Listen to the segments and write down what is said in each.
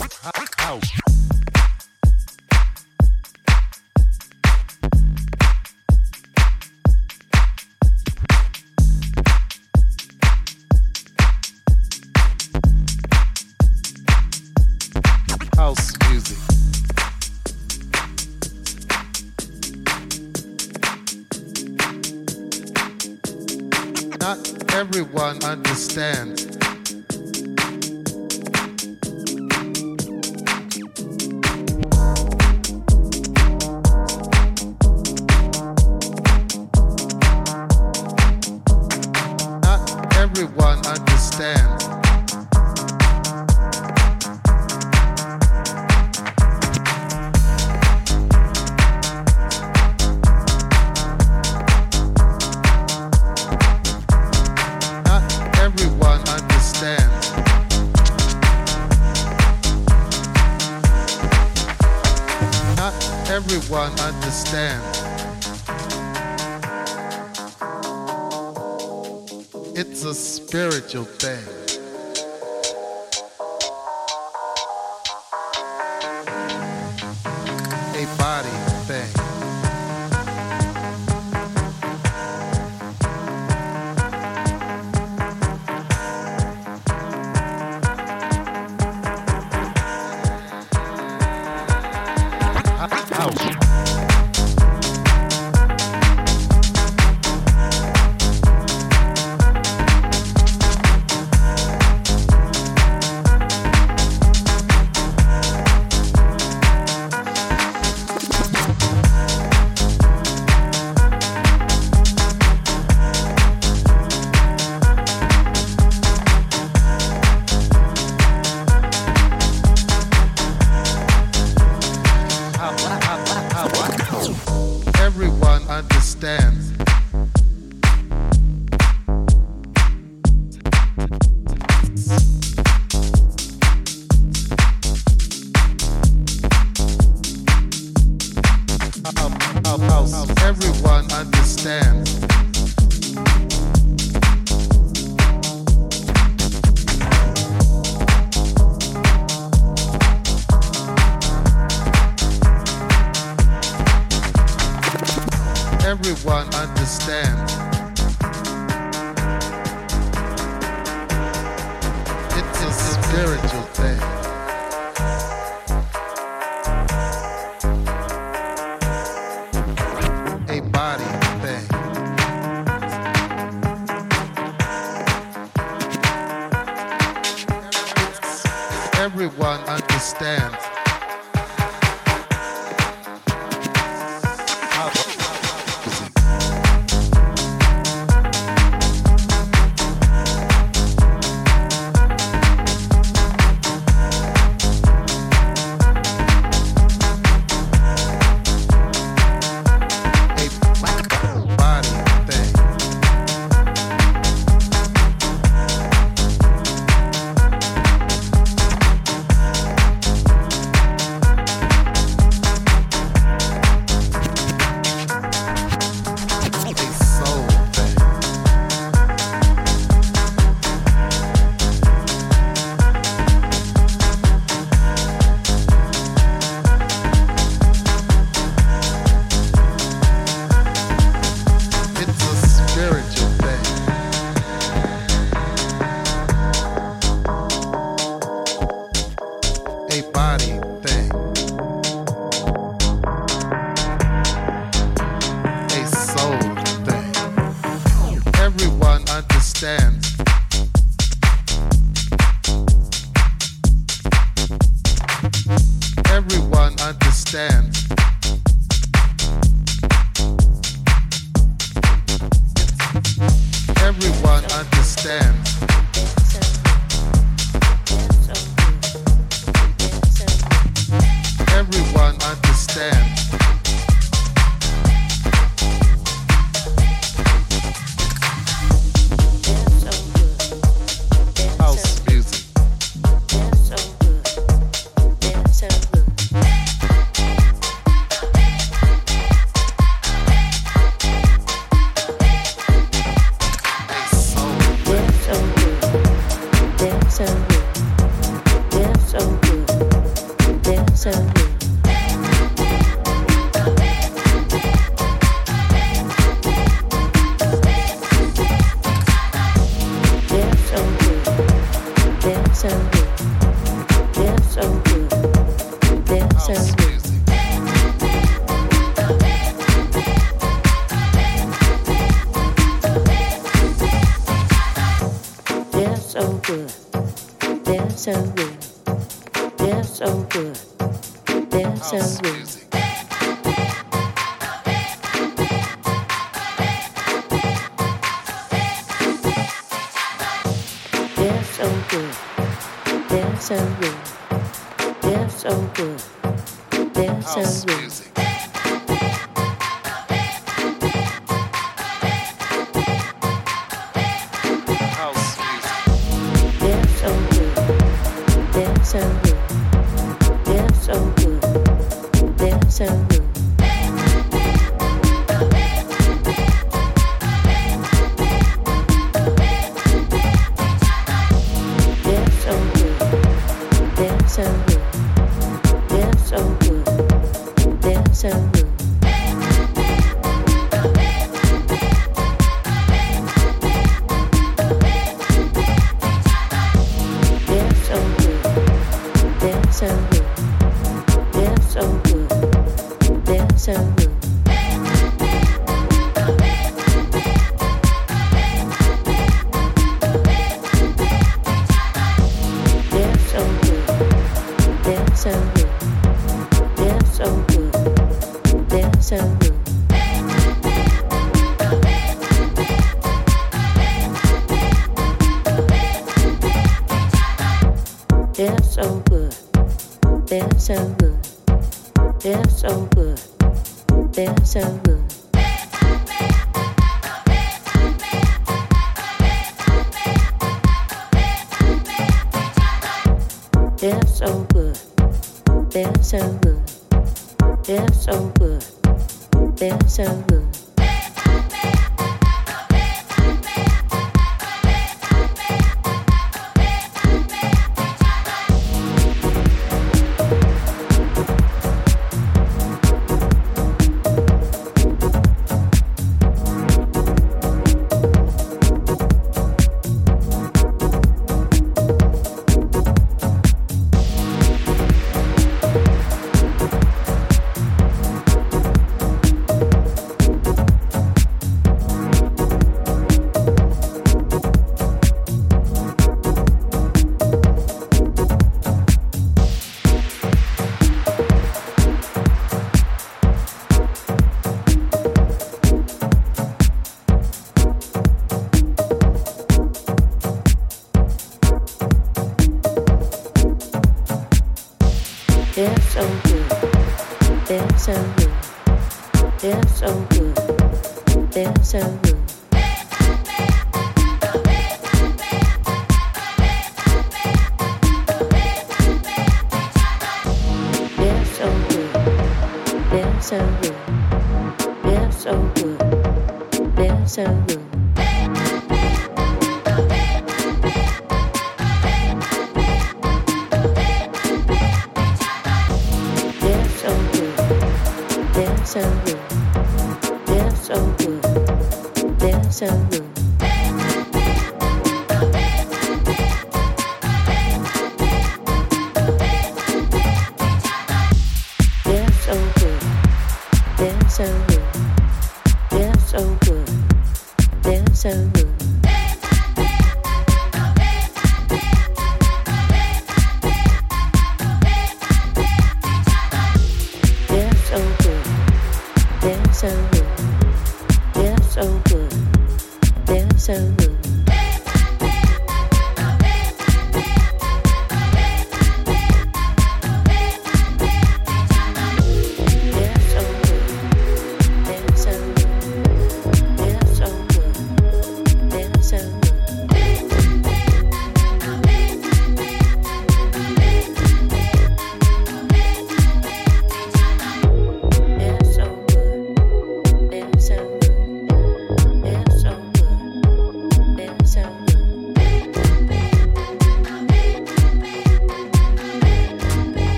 so to evade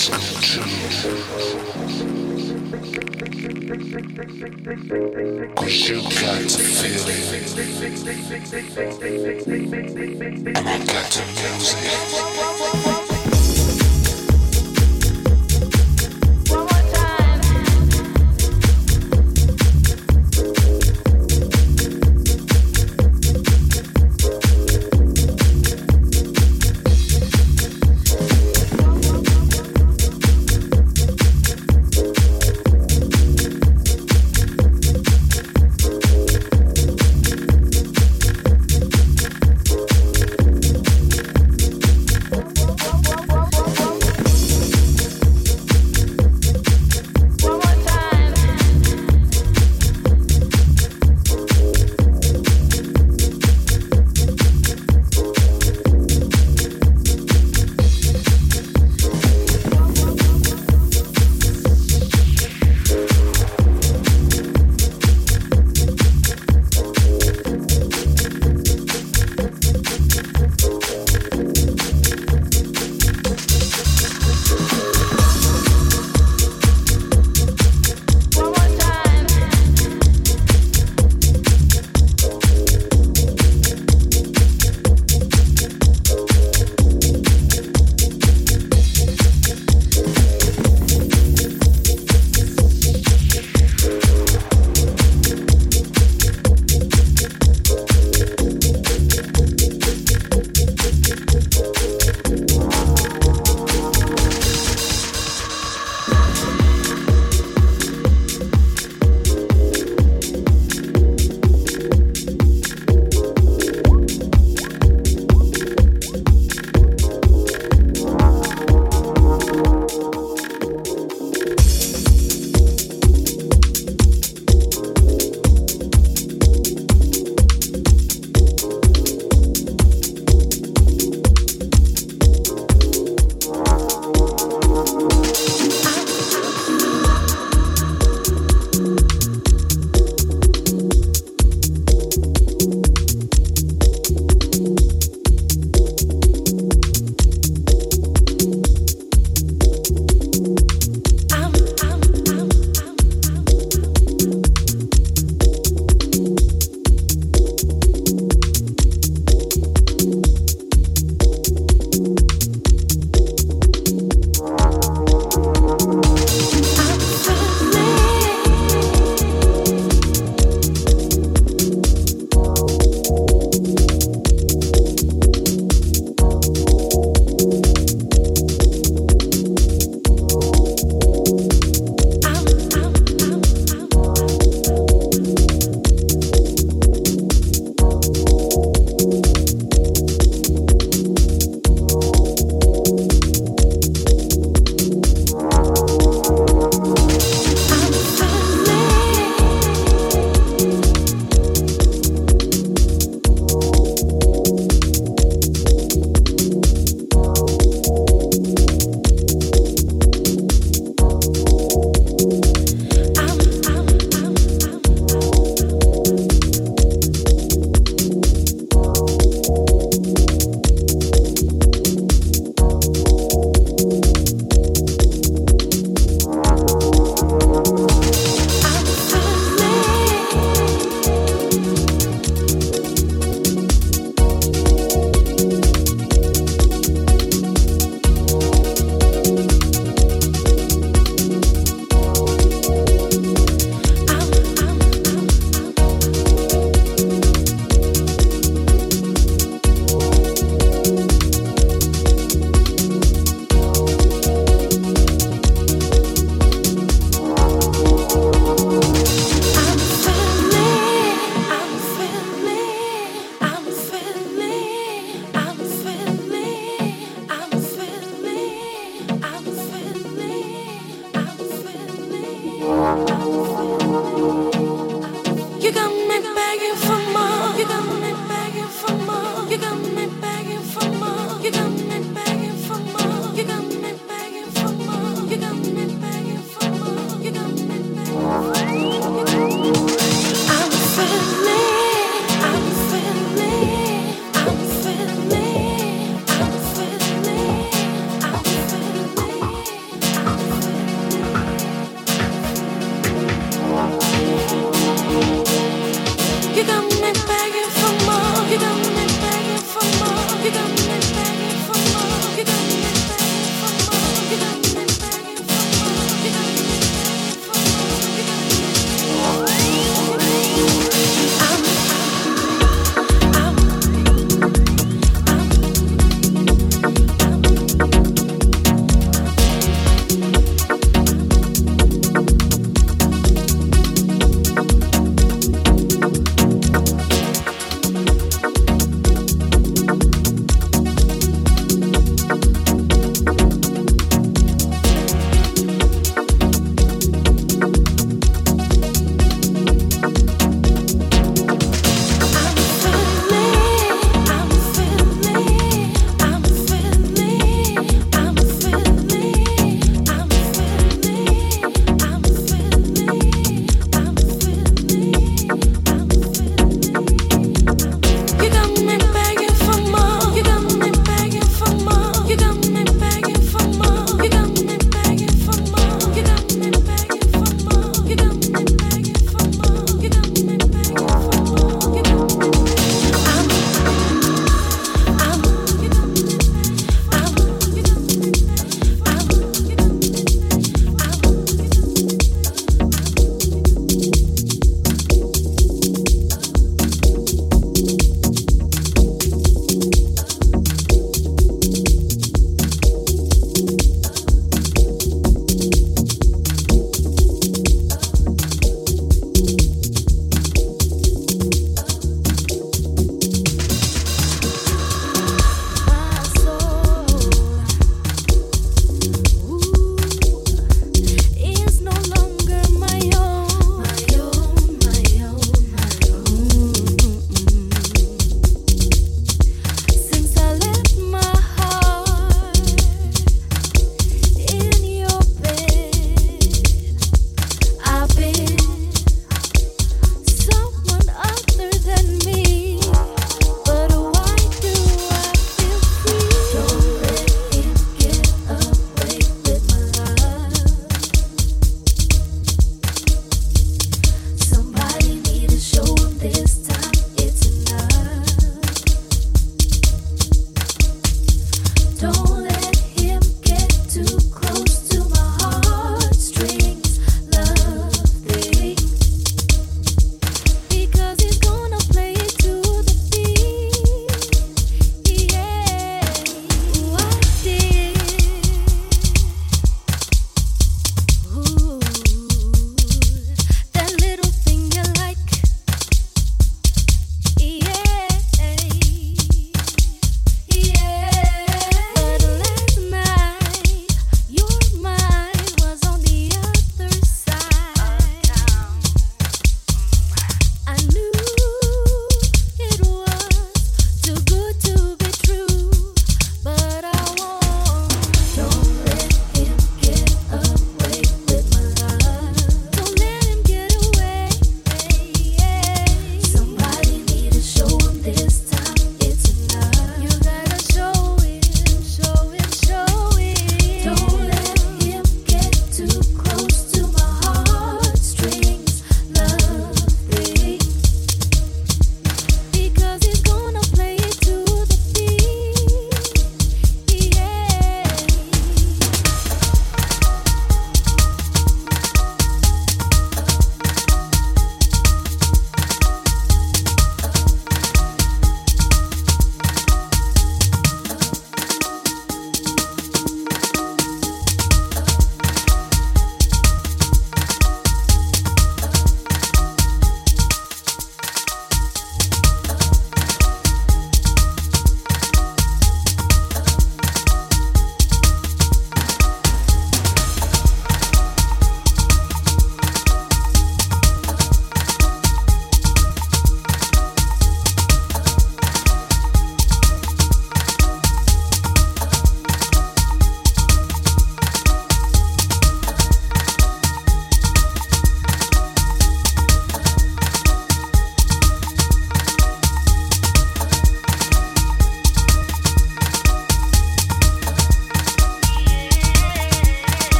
Cause you got to feel it. And I got the music.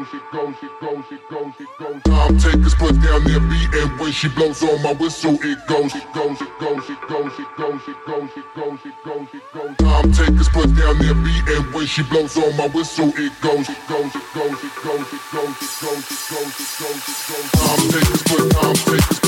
Goes, it goes, it goes, it goes, it goes, goes. Time takers put down their beat, and when she blows on my whistle, it goes, it goes, it goes, it goes, it goes, it goes, it goes, it goes, it goes. Time takers put down their beat, and when she blows on my whistle, it goes, it goes, it goes, it goes, it goes, it goes, it goes, it goes, it goes. Time takers put, time takers put,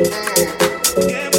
Yeah.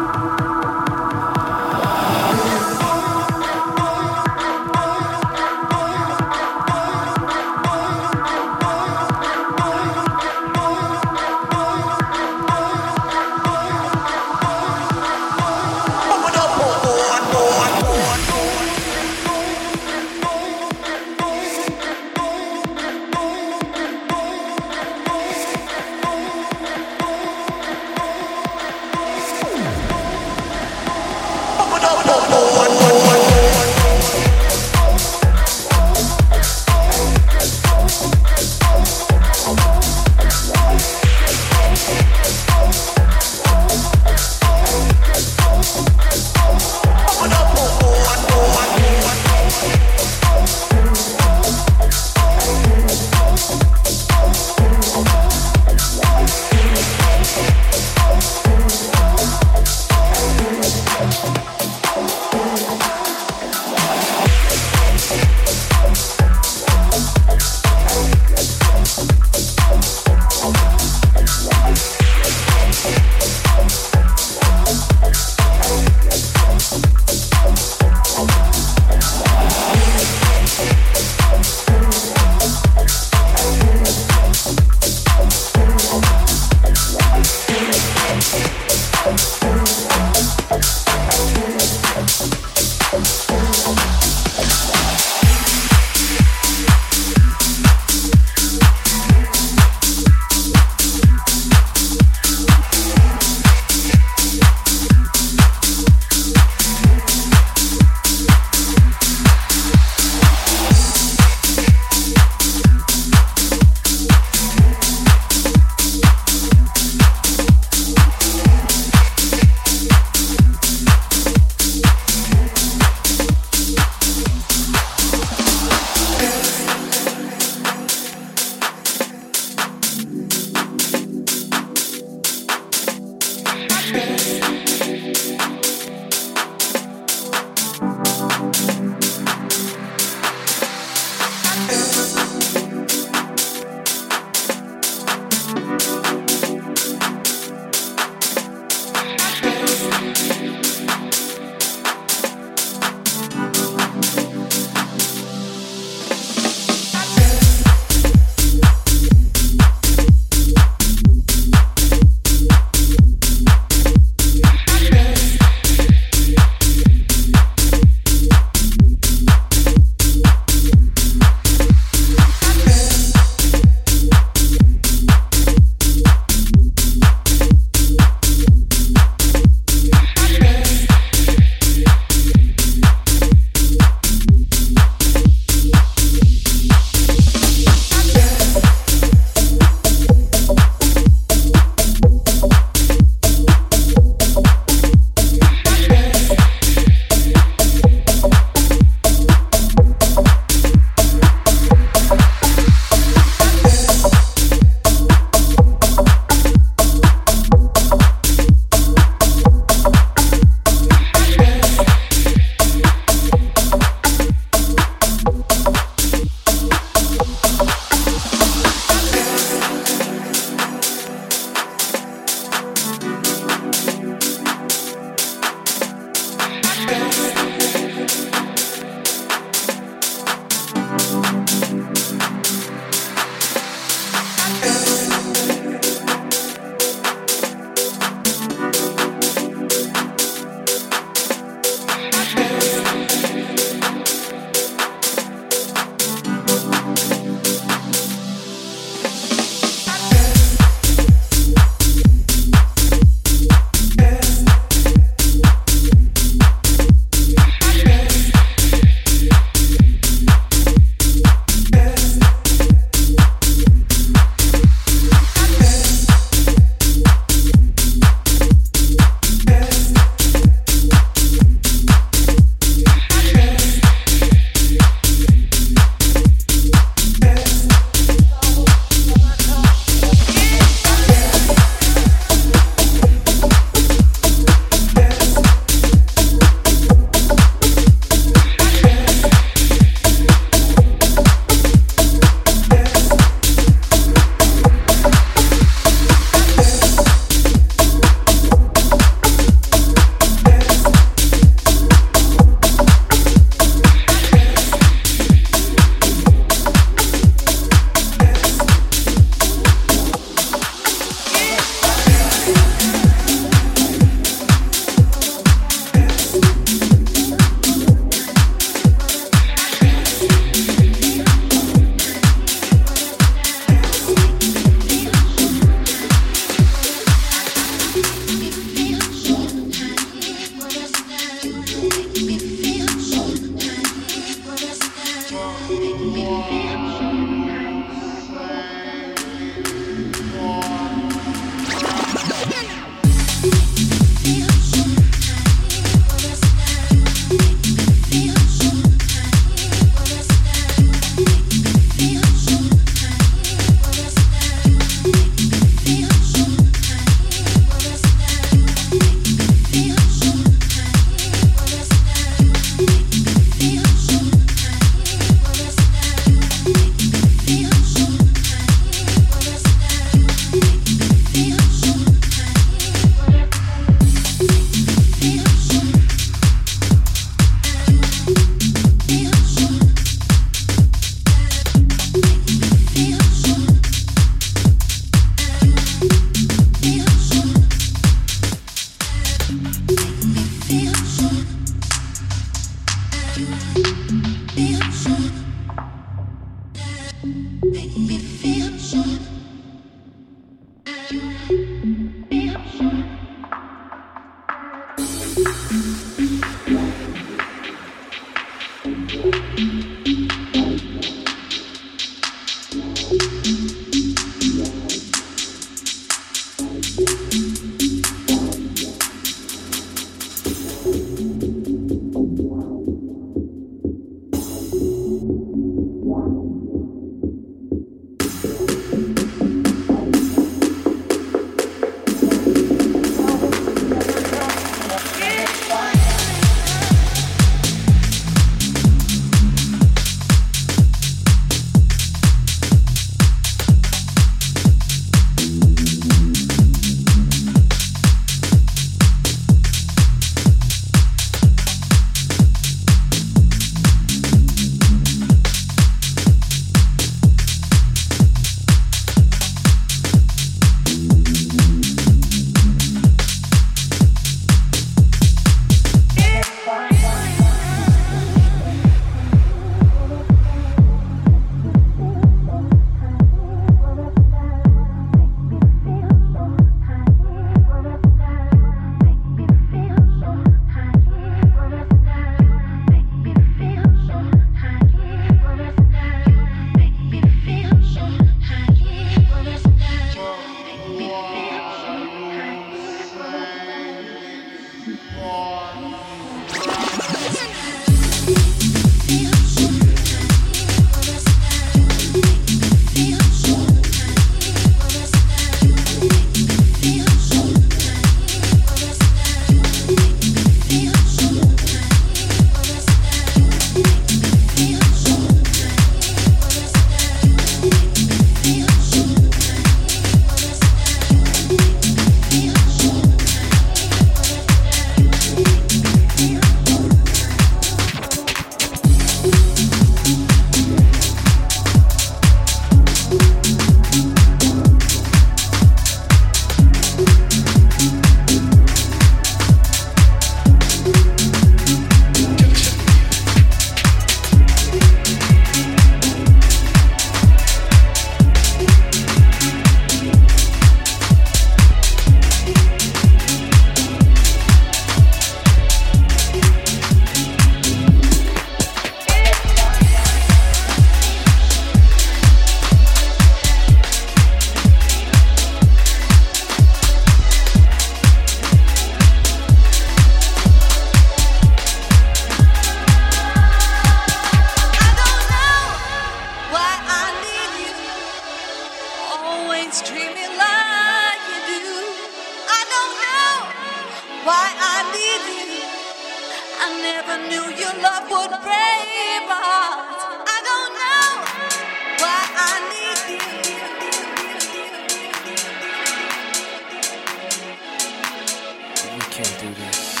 Thank